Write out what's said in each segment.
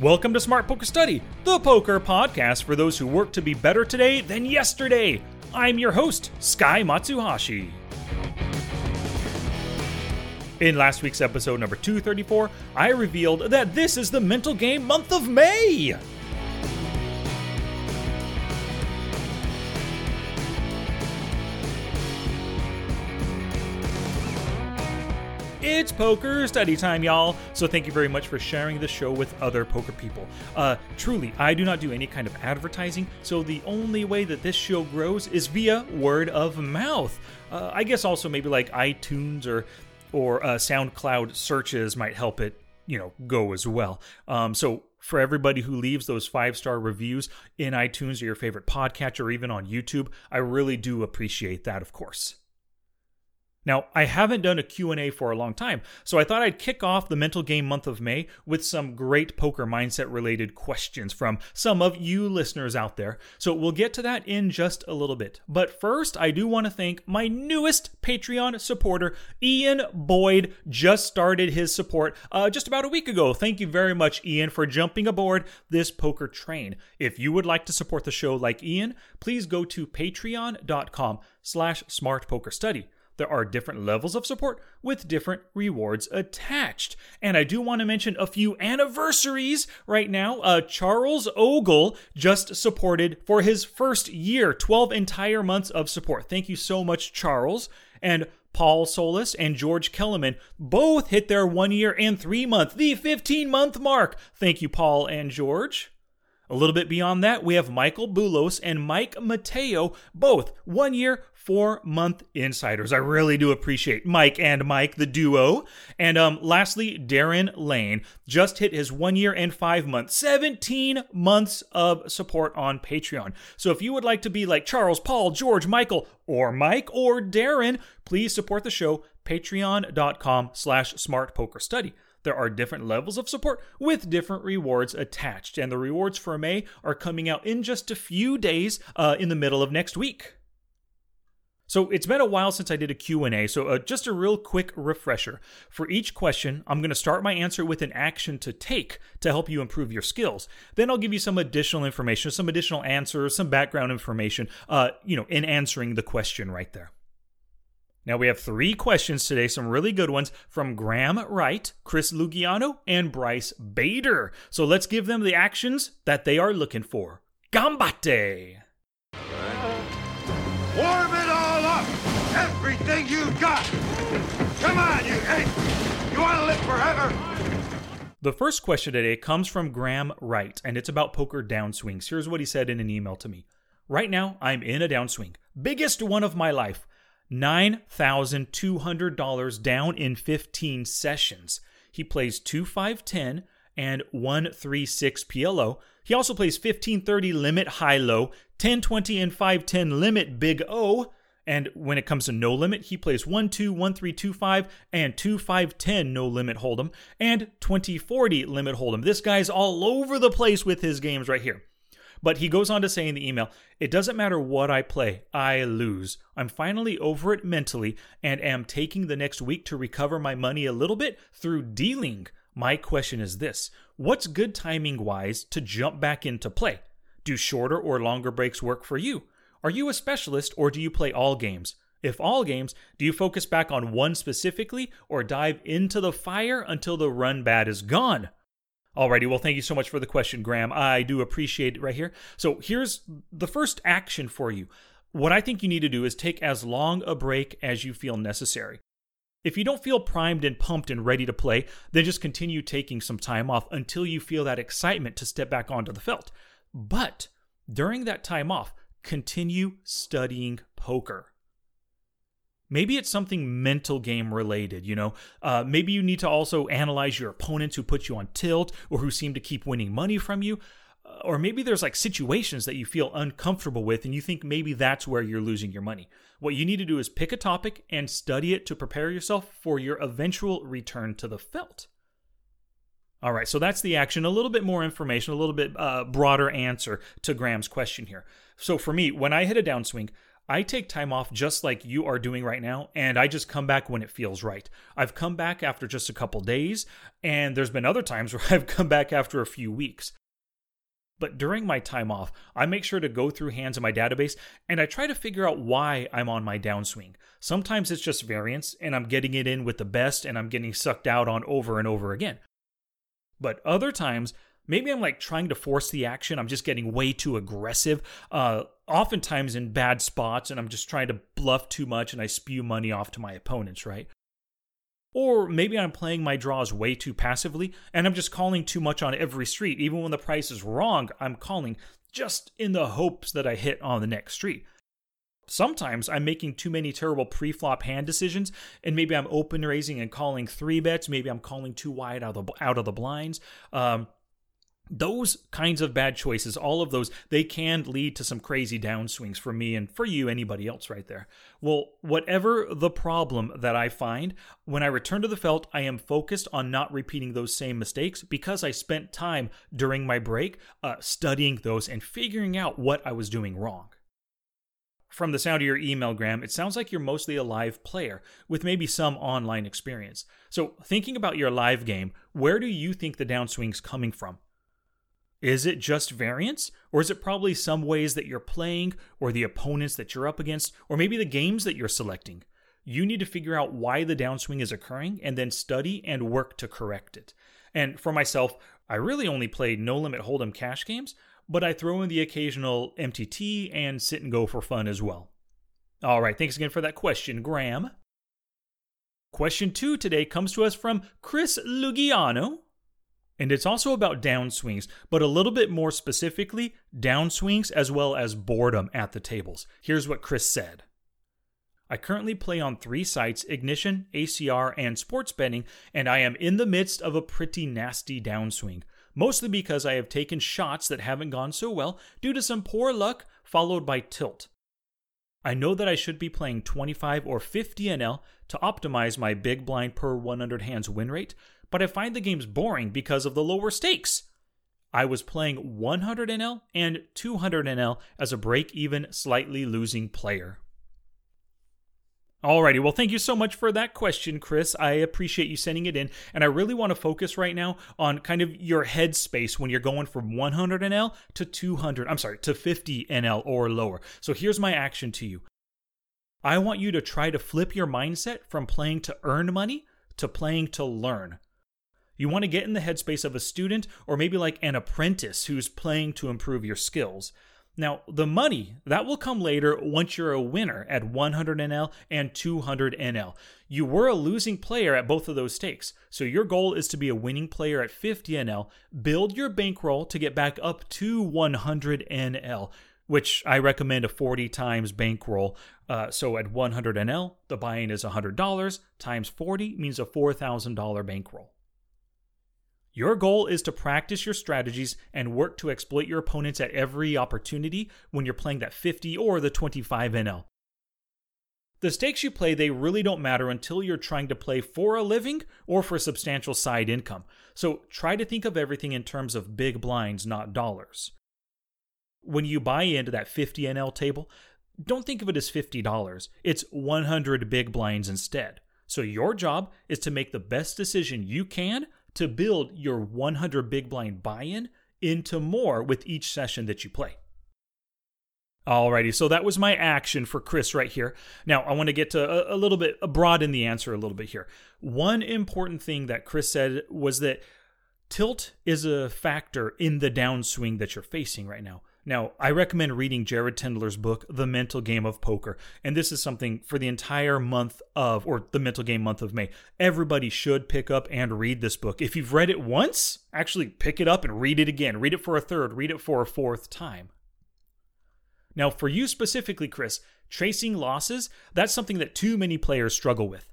Welcome to Smart Poker Study, the poker podcast for those who work to be better today than yesterday. I'm your host, Sky Matsuhashi. In last week's episode number 234, I revealed that this is the mental game month of May. It's poker study time, y'all. So thank you very much for sharing the show with other poker people. Uh, truly, I do not do any kind of advertising, so the only way that this show grows is via word of mouth. Uh, I guess also maybe like iTunes or or uh, SoundCloud searches might help it, you know, go as well. Um, so for everybody who leaves those five star reviews in iTunes or your favorite podcatcher or even on YouTube, I really do appreciate that, of course. Now, I haven't done a Q&A for a long time, so I thought I'd kick off the mental game month of May with some great poker mindset related questions from some of you listeners out there. So we'll get to that in just a little bit. But first, I do want to thank my newest Patreon supporter, Ian Boyd, just started his support uh, just about a week ago. Thank you very much, Ian, for jumping aboard this poker train. If you would like to support the show like Ian, please go to patreon.com slash smartpokerstudy there are different levels of support with different rewards attached. And I do want to mention a few anniversaries right now. Uh, Charles Ogle just supported for his first year, 12 entire months of support. Thank you so much, Charles. And Paul Solis and George Kellerman both hit their one year and three month, the 15 month mark. Thank you, Paul and George. A little bit beyond that, we have Michael Bulos and Mike Mateo, both one year, four month insiders. I really do appreciate Mike and Mike, the duo. And um, lastly, Darren Lane just hit his one year and five months, 17 months of support on Patreon. So if you would like to be like Charles, Paul, George, Michael, or Mike, or Darren, please support the show, patreon.com slash smartpokerstudy. There are different levels of support with different rewards attached, and the rewards for May are coming out in just a few days uh, in the middle of next week. So it's been a while since I did a Q&A, so uh, just a real quick refresher. For each question, I'm going to start my answer with an action to take to help you improve your skills. Then I'll give you some additional information, some additional answers, some background information, uh, you know, in answering the question right there. Now we have three questions today, some really good ones from Graham Wright, Chris Lugiano, and Bryce Bader. So let's give them the actions that they are looking for. Gambate! Warm it all up! Everything you've got! Come on, you hey! You want to live forever? The first question today comes from Graham Wright, and it's about poker downswings. Here's what he said in an email to me. Right now, I'm in a downswing. Biggest one of my life. $9,200 down in 15 sessions. He plays 2 5 10 and 1 3 6 PLO. He also plays 15 30 limit high low, 10 20 and 5 10 limit big O. And when it comes to no limit, he plays 1 2 1 3 2 5 and 2 5 10 no limit hold'em and 20 40 limit hold'em. This guy's all over the place with his games right here. But he goes on to say in the email, it doesn't matter what I play, I lose. I'm finally over it mentally and am taking the next week to recover my money a little bit through dealing. My question is this What's good timing wise to jump back into play? Do shorter or longer breaks work for you? Are you a specialist or do you play all games? If all games, do you focus back on one specifically or dive into the fire until the run bad is gone? Alrighty, well, thank you so much for the question, Graham. I do appreciate it right here. So here's the first action for you. What I think you need to do is take as long a break as you feel necessary. If you don't feel primed and pumped and ready to play, then just continue taking some time off until you feel that excitement to step back onto the felt. But during that time off, continue studying poker. Maybe it's something mental game related, you know? Uh, maybe you need to also analyze your opponents who put you on tilt or who seem to keep winning money from you. Uh, or maybe there's like situations that you feel uncomfortable with and you think maybe that's where you're losing your money. What you need to do is pick a topic and study it to prepare yourself for your eventual return to the felt. All right, so that's the action. A little bit more information, a little bit uh, broader answer to Graham's question here. So for me, when I hit a downswing, I take time off just like you are doing right now, and I just come back when it feels right. I've come back after just a couple days, and there's been other times where I've come back after a few weeks. But during my time off, I make sure to go through hands in my database and I try to figure out why I'm on my downswing. Sometimes it's just variance and I'm getting it in with the best and I'm getting sucked out on over and over again. But other times, maybe I'm like trying to force the action. I'm just getting way too aggressive, uh, oftentimes in bad spots, and I'm just trying to bluff too much and I spew money off to my opponents, right? Or maybe I'm playing my draws way too passively and I'm just calling too much on every street. Even when the price is wrong, I'm calling just in the hopes that I hit on the next street. Sometimes I'm making too many terrible pre-flop hand decisions, and maybe I'm open raising and calling three bets. Maybe I'm calling too wide out of the, out of the blinds. Um, those kinds of bad choices, all of those, they can lead to some crazy downswings for me and for you, anybody else right there. Well, whatever the problem that I find, when I return to the felt, I am focused on not repeating those same mistakes because I spent time during my break uh, studying those and figuring out what I was doing wrong. From the sound of your email, Graham, it sounds like you're mostly a live player with maybe some online experience. So, thinking about your live game, where do you think the downswing's coming from? Is it just variance? Or is it probably some ways that you're playing, or the opponents that you're up against, or maybe the games that you're selecting? You need to figure out why the downswing is occurring and then study and work to correct it. And for myself, I really only play no limit hold'em cash games, but I throw in the occasional MTT and sit and go for fun as well. All right, thanks again for that question, Graham. Question two today comes to us from Chris Lugiano and it's also about downswings, but a little bit more specifically, downswings as well as boredom at the tables. Here's what Chris said. I currently play on three sites Ignition, ACR, and Sports Betting, and I am in the midst of a pretty nasty downswing, mostly because I have taken shots that haven't gone so well due to some poor luck followed by tilt. I know that I should be playing 25 or 50 NL to optimize my big blind per 100 hands win rate, but I find the games boring because of the lower stakes. I was playing 100 NL and 200 NL as a break even, slightly losing player. Alrighty, well, thank you so much for that question, Chris. I appreciate you sending it in. And I really want to focus right now on kind of your headspace when you're going from 100 NL to 200, I'm sorry, to 50 NL or lower. So here's my action to you I want you to try to flip your mindset from playing to earn money to playing to learn. You want to get in the headspace of a student or maybe like an apprentice who's playing to improve your skills. Now, the money, that will come later once you're a winner at 100 NL and 200 NL. You were a losing player at both of those stakes, so your goal is to be a winning player at 50 NL, build your bankroll to get back up to 100 NL, which I recommend a 40 times bankroll. Uh, so at 100 NL, the buy in is $100, times 40 means a $4,000 bankroll. Your goal is to practice your strategies and work to exploit your opponents at every opportunity when you're playing that 50 or the 25 NL. The stakes you play, they really don't matter until you're trying to play for a living or for substantial side income. So try to think of everything in terms of big blinds, not dollars. When you buy into that 50 NL table, don't think of it as $50. It's 100 big blinds instead. So your job is to make the best decision you can to build your 100 big blind buy in into more with each session that you play. Alrighty, so that was my action for Chris right here. Now, I want to get to a, a little bit broad in the answer a little bit here. One important thing that Chris said was that tilt is a factor in the downswing that you're facing right now. Now, I recommend reading Jared Tendler's book, The Mental Game of Poker. And this is something for the entire month of, or the mental game month of May. Everybody should pick up and read this book. If you've read it once, actually pick it up and read it again. Read it for a third, read it for a fourth time. Now, for you specifically, Chris, tracing losses, that's something that too many players struggle with.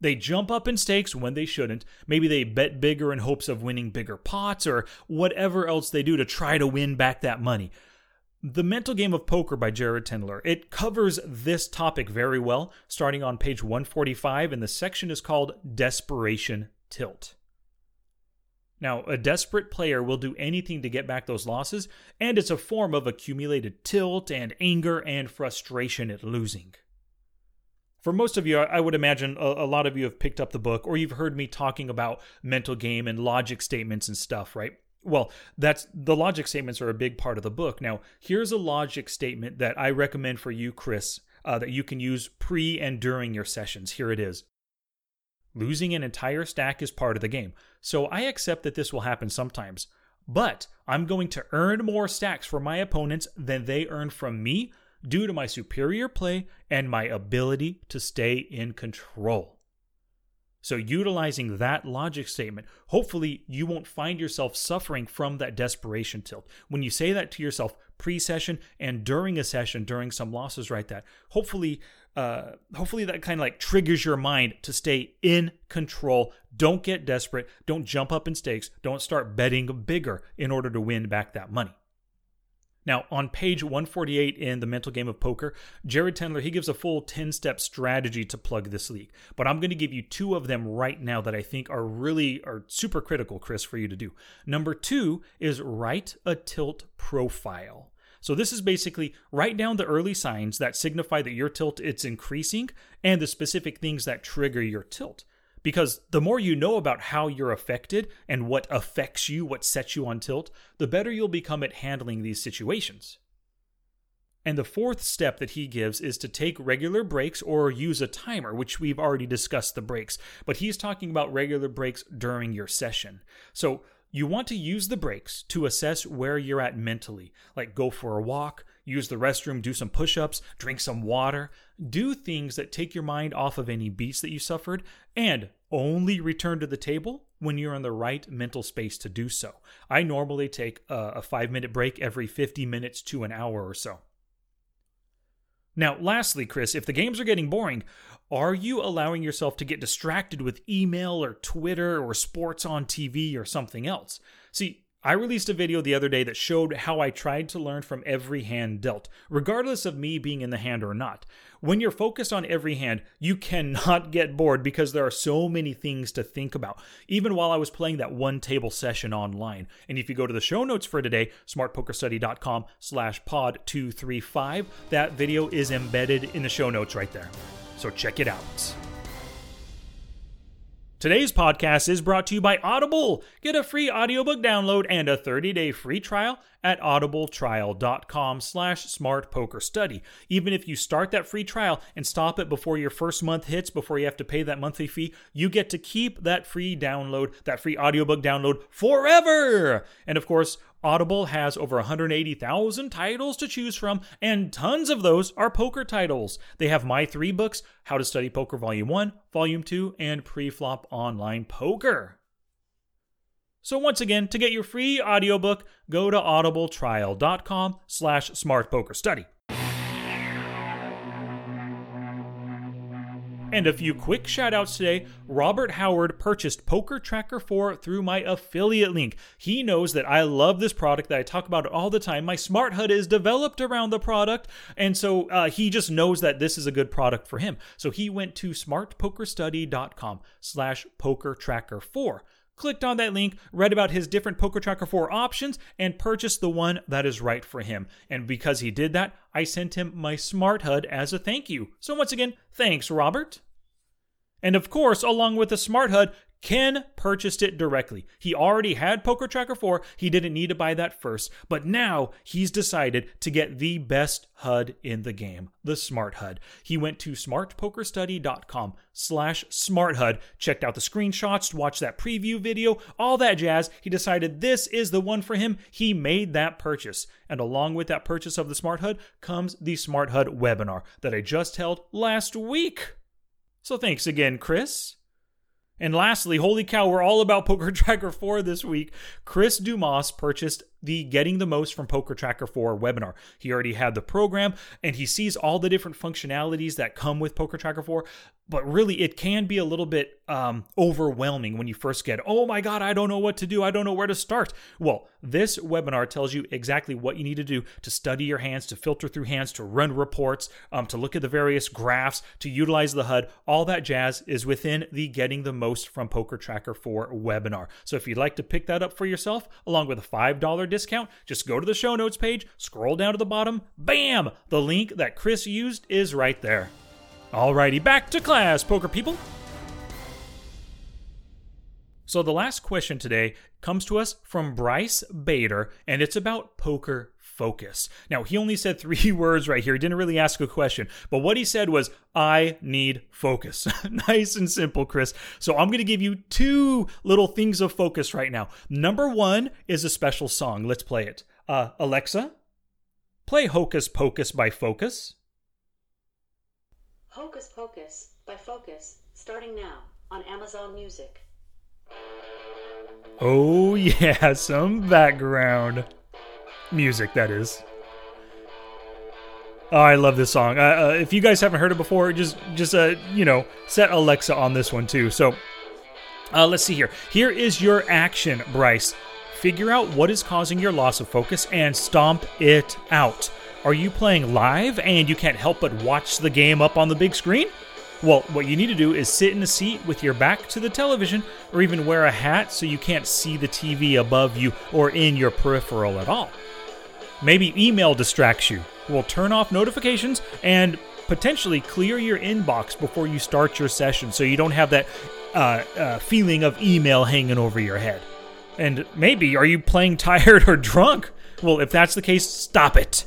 They jump up in stakes when they shouldn't. Maybe they bet bigger in hopes of winning bigger pots or whatever else they do to try to win back that money. The Mental Game of Poker by Jared Tendler. It covers this topic very well, starting on page 145, and the section is called Desperation Tilt. Now, a desperate player will do anything to get back those losses, and it's a form of accumulated tilt and anger and frustration at losing. For most of you, I would imagine a, a, lot of you have picked up the book or you've heard me talking about mental game and logic statements and stuff, right? Well, that's the logic statements are a big part of the book. Now, here's a logic statement that I recommend for you, Chris, uh, that you can use pre and during your sessions. Here it is. Losing an entire stack is part of the game, so I accept that this will happen sometimes. But I'm going to earn more stacks from my opponents than they earn from me due to my superior play and my ability to stay in control. So, utilizing that logic statement, hopefully you won't find yourself suffering from that desperation tilt. When you say that to yourself pre session and during a session, during some losses, right? That hopefully, uh, hopefully that kind of like triggers your mind to stay in control. Don't get desperate. Don't jump up in stakes. Don't start betting bigger in order to win back that money. Now, on page 148 in The Mental Game of Poker, Jared Tendler, he gives a full 10-step strategy to plug this leak. But I'm going to give you two of them right now that I think are really are super critical, Chris, for you to do. Number 2 is write a tilt profile. So this is basically write down the early signs that signify that your tilt it's increasing and the specific things that trigger your tilt because the more you know about how you're affected and what affects you, what sets you on tilt, the better you'll become at handling these situations. And the fourth step that he gives is to take regular breaks or use a timer, which we've already discussed the breaks, but he's talking about regular breaks during your session. So you want to use the breaks to assess where you're at mentally, like go for a walk, use the restroom, do some push ups, drink some water, do things that take your mind off of any beats that you suffered, and only return to the table when you're in the right mental space to do so. I normally take a, five minute break every 50 minutes to an hour or so. Now, lastly, Chris, if the games are getting boring, are you allowing yourself to get distracted with email or Twitter or sports on TV or something else? See, I released a video the other day that showed how I tried to learn from every hand dealt, regardless of me being in the hand or not. When you're focused on every hand, you cannot get bored because there are so many things to think about, even while I was playing that one table session online. And if you go to the show notes for today, smartpokerstudy.com slash pod 235, that video is embedded in the show notes right there. So check it out. Today's podcast is brought to you by Audible. Get a free audiobook download and a 30-day free trial at audibletrial.com slash smartpokerstudy. Even if you start that free trial and stop it before your first month hits, before you have to pay that monthly fee, you get to keep that free download, that free audiobook download forever. And of course, Audible has over 180,000 titles to choose from, and tons of those are poker titles. They have my three books How to Study Poker Volume 1, Volume 2, and Preflop Online Poker. So once again, to get your free audiobook, go to audibletrial.com slash smartpokerstudy. And a few quick shoutouts today. Robert Howard purchased Poker Tracker 4 through my affiliate link. He knows that I love this product, that I talk about it all the time. My Smart HUD is developed around the product, and so uh, he just knows that this is a good product for him. So he went to smartpokerstudy.com slash poker tracker 4 clicked on that link, read about his different Poker Tracker 4 options, and purchased the one that is right for him. And because he did that, I sent him my Smart HUD as a thank you. So once again, thanks, Robert. And of course, along with the Smart HUD, Ken purchased it directly. He already had Poker Tracker 4, he didn't need to buy that first, but now he's decided to get the best HUD in the game, the Smart HUD. He went to smartpokerstudy.com slash smarthud, checked out the screenshots, watched that preview video, all that jazz. He decided this is the one for him. He made that purchase. And along with that purchase of the Smart HUD comes the Smart HUD webinar that I just held last week. So thanks again, Chris. And lastly, holy cow, we're all about Poker Tracker 4 this week. Chris Dumas purchased the Getting the Most from Poker Tracker 4 webinar. He already had the program and he sees all the different functionalities that come with Poker Tracker 4. But really it can be a little bit um, overwhelming when you first get oh my god i don't know what to do. I don't know where to start. Well this webinar tells you exactly what you need to do to study your hands to filter through hands to run reports um, to look at the various graphs to utilize the hud. All that jazz is within the getting the most from poker tracker 4 webinar. So if you'd like to pick that up for yourself along with a $5 discount just go to the show notes page scroll down to the bottom bam! The link that chris used is right there Alrighty, back to class, poker people. So, the last question today comes to us from Bryce Bader, and it's about poker focus. Now, he only said three words right here. He didn't really ask a question, but what he said was, I need focus. nice and simple, Chris. So, I'm going to give you two little things of focus right now. Number one is a special song. Let's play it. Uh, Alexa, play Hocus Pocus by Focus. Hocus Pocus by Focus, starting now on Amazon Music. Oh, yeah, some background music, that is. Oh, I love this song. Uh, uh, if you guys haven't heard it before, just just uh, you know, set Alexa on this one too. So, uh, let's see here. Here is your action, Bryce. Figure out what is causing your loss of focus and stomp it out. Are you playing live and you can't help but watch the game up on the big screen? Well, what you need to do is sit in a seat with your back to the television or even wear a hat so you can't see the TV above you or in your peripheral at all. Maybe email distracts you. We'll turn off notifications and potentially clear your inbox before you start your session so you don't have that uh, uh, feeling of email hanging over your head. And maybe, are you playing tired or drunk? Well, if that's the case, stop it.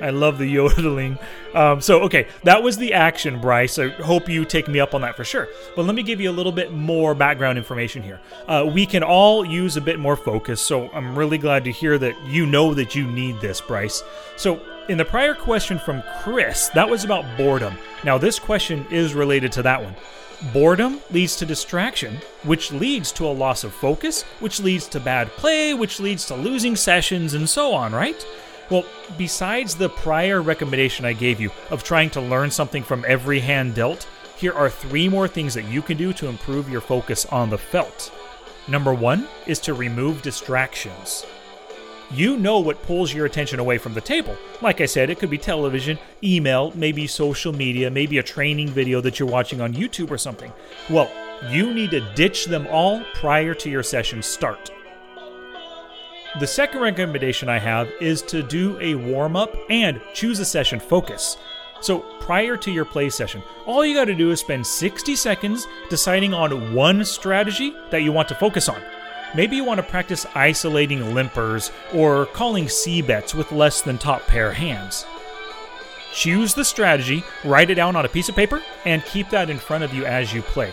I love the yodeling. Um, so, okay, that was the action, Bryce. I hope you take me up on that for sure. But let me give you a little bit more background information here. Uh, we can all use a bit more focus, so I'm really glad to hear that you know that you need this, Bryce. So, in the prior question from Chris, that was about boredom. Now, this question is related to that one. Boredom leads to distraction, which leads to a loss of focus, which leads to bad play, which leads to losing sessions, and so on, right? Well, besides the prior recommendation I gave you of trying to learn something from every hand dealt, here are three more things that you can do to improve your focus on the felt. Number one is to remove distractions. You know what pulls your attention away from the table. Like I said, it could be television, email, maybe social media, maybe a training video that you're watching on YouTube or something. Well, you need to ditch them all prior to your session start. The second recommendation I have is to do a warm up and choose a session focus. So, prior to your play session, all you got to do is spend 60 seconds deciding on one strategy that you want to focus on. Maybe you want to practice isolating limpers or calling C bets with less than top pair hands. Choose the strategy, write it down on a piece of paper, and keep that in front of you as you play.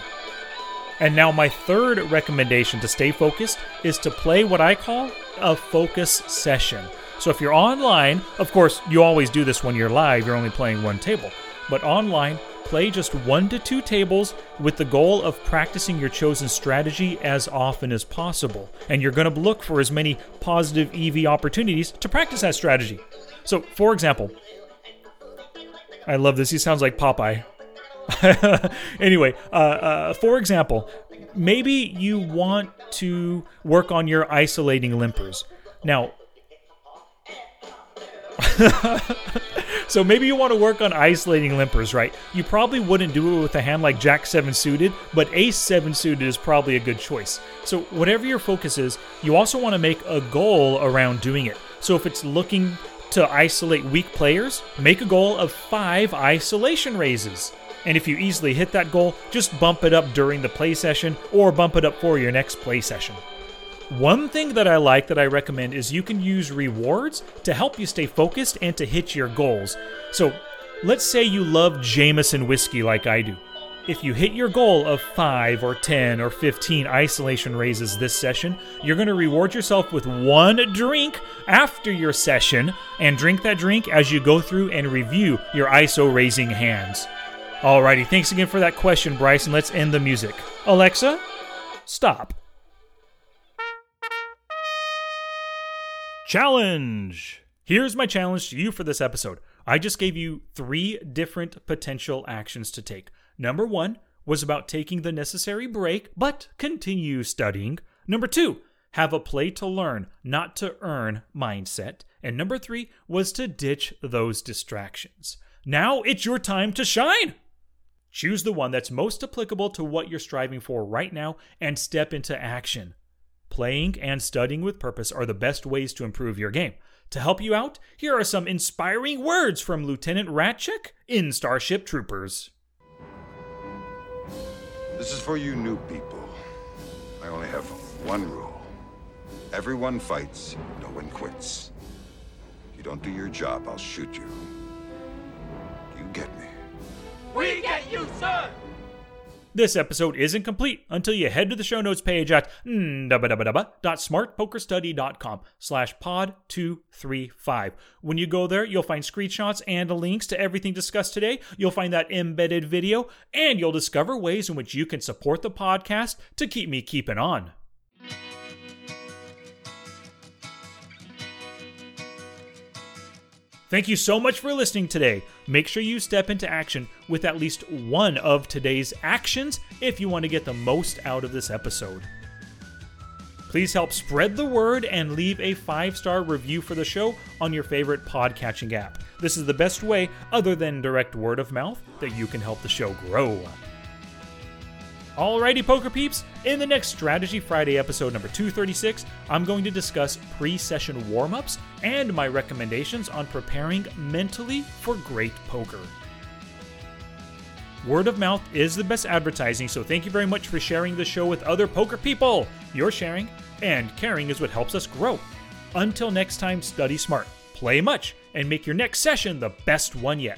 And now, my third recommendation to stay focused is to play what I call a focus session. So, if you're online, of course, you always do this when you're live, you're only playing one table. But online, play just one to two tables with the goal of practicing your chosen strategy as often as possible. And you're going to look for as many positive EV opportunities to practice that strategy. So, for example, I love this. He sounds like Popeye. anyway, uh, uh, for example, maybe you want to work on your isolating limpers. Now, so maybe you want to work on isolating limpers, right? You probably wouldn't do it with a hand like Jack 7 suited, but Ace 7 suited is probably a good choice. So, whatever your focus is, you also want to make a goal around doing it. So, if it's looking to isolate weak players, make a goal of five isolation raises. And if you easily hit that goal, just bump it up during the play session or bump it up for your next play session. One thing that I like that I recommend is you can use rewards to help you stay focused and to hit your goals. So, let's say you love Jameson whiskey like I do. If you hit your goal of 5 or 10 or 15 isolation raises this session, you're going to reward yourself with one drink after your session and drink that drink as you go through and review your ISO raising hands. Alrighty, thanks again for that question, Bryce, and let's end the music. Alexa, stop. Challenge! Here's my challenge to you for this episode. I just gave you three different potential actions to take. Number one was about taking the necessary break, but continue studying. Number two, have a play to learn, not to earn mindset. And number three was to ditch those distractions. Now it's your time to shine. Choose the one that's most applicable to what you're striving for right now and step into action. Playing and studying with purpose are the best ways to improve your game. To help you out, here are some inspiring words from Lieutenant Rasczak in Starship Troopers. This is for you new people. I only have one rule. Everyone fights, no one quits. If you don't do your job, I'll shoot you. You get me. We get you, sir! This episode isn't complete until you head to the show notes page at www.smartpokerstudy.com slash pod 235. When you go there, you'll find screenshots and links to everything discussed today. You'll find that embedded video, and you'll discover ways in which you can support the podcast to keep me keeping on. Thank you so much for listening today. Make sure you step into action with at least one of today's actions if you want to get the most out of this episode. Please help spread the word and leave a five star review for the show on your favorite podcatching app. This is the best way, other than direct word of mouth, that you can help the show grow. Alrighty, poker peeps, in the next Strategy Friday episode number 236, I'm going to discuss pre session warm ups and my recommendations on preparing mentally for great poker. Word of mouth is the best advertising, so thank you very much for sharing the show with other poker people. Your sharing and caring is what helps us grow. Until next time, study smart, play much, and make your next session the best one yet.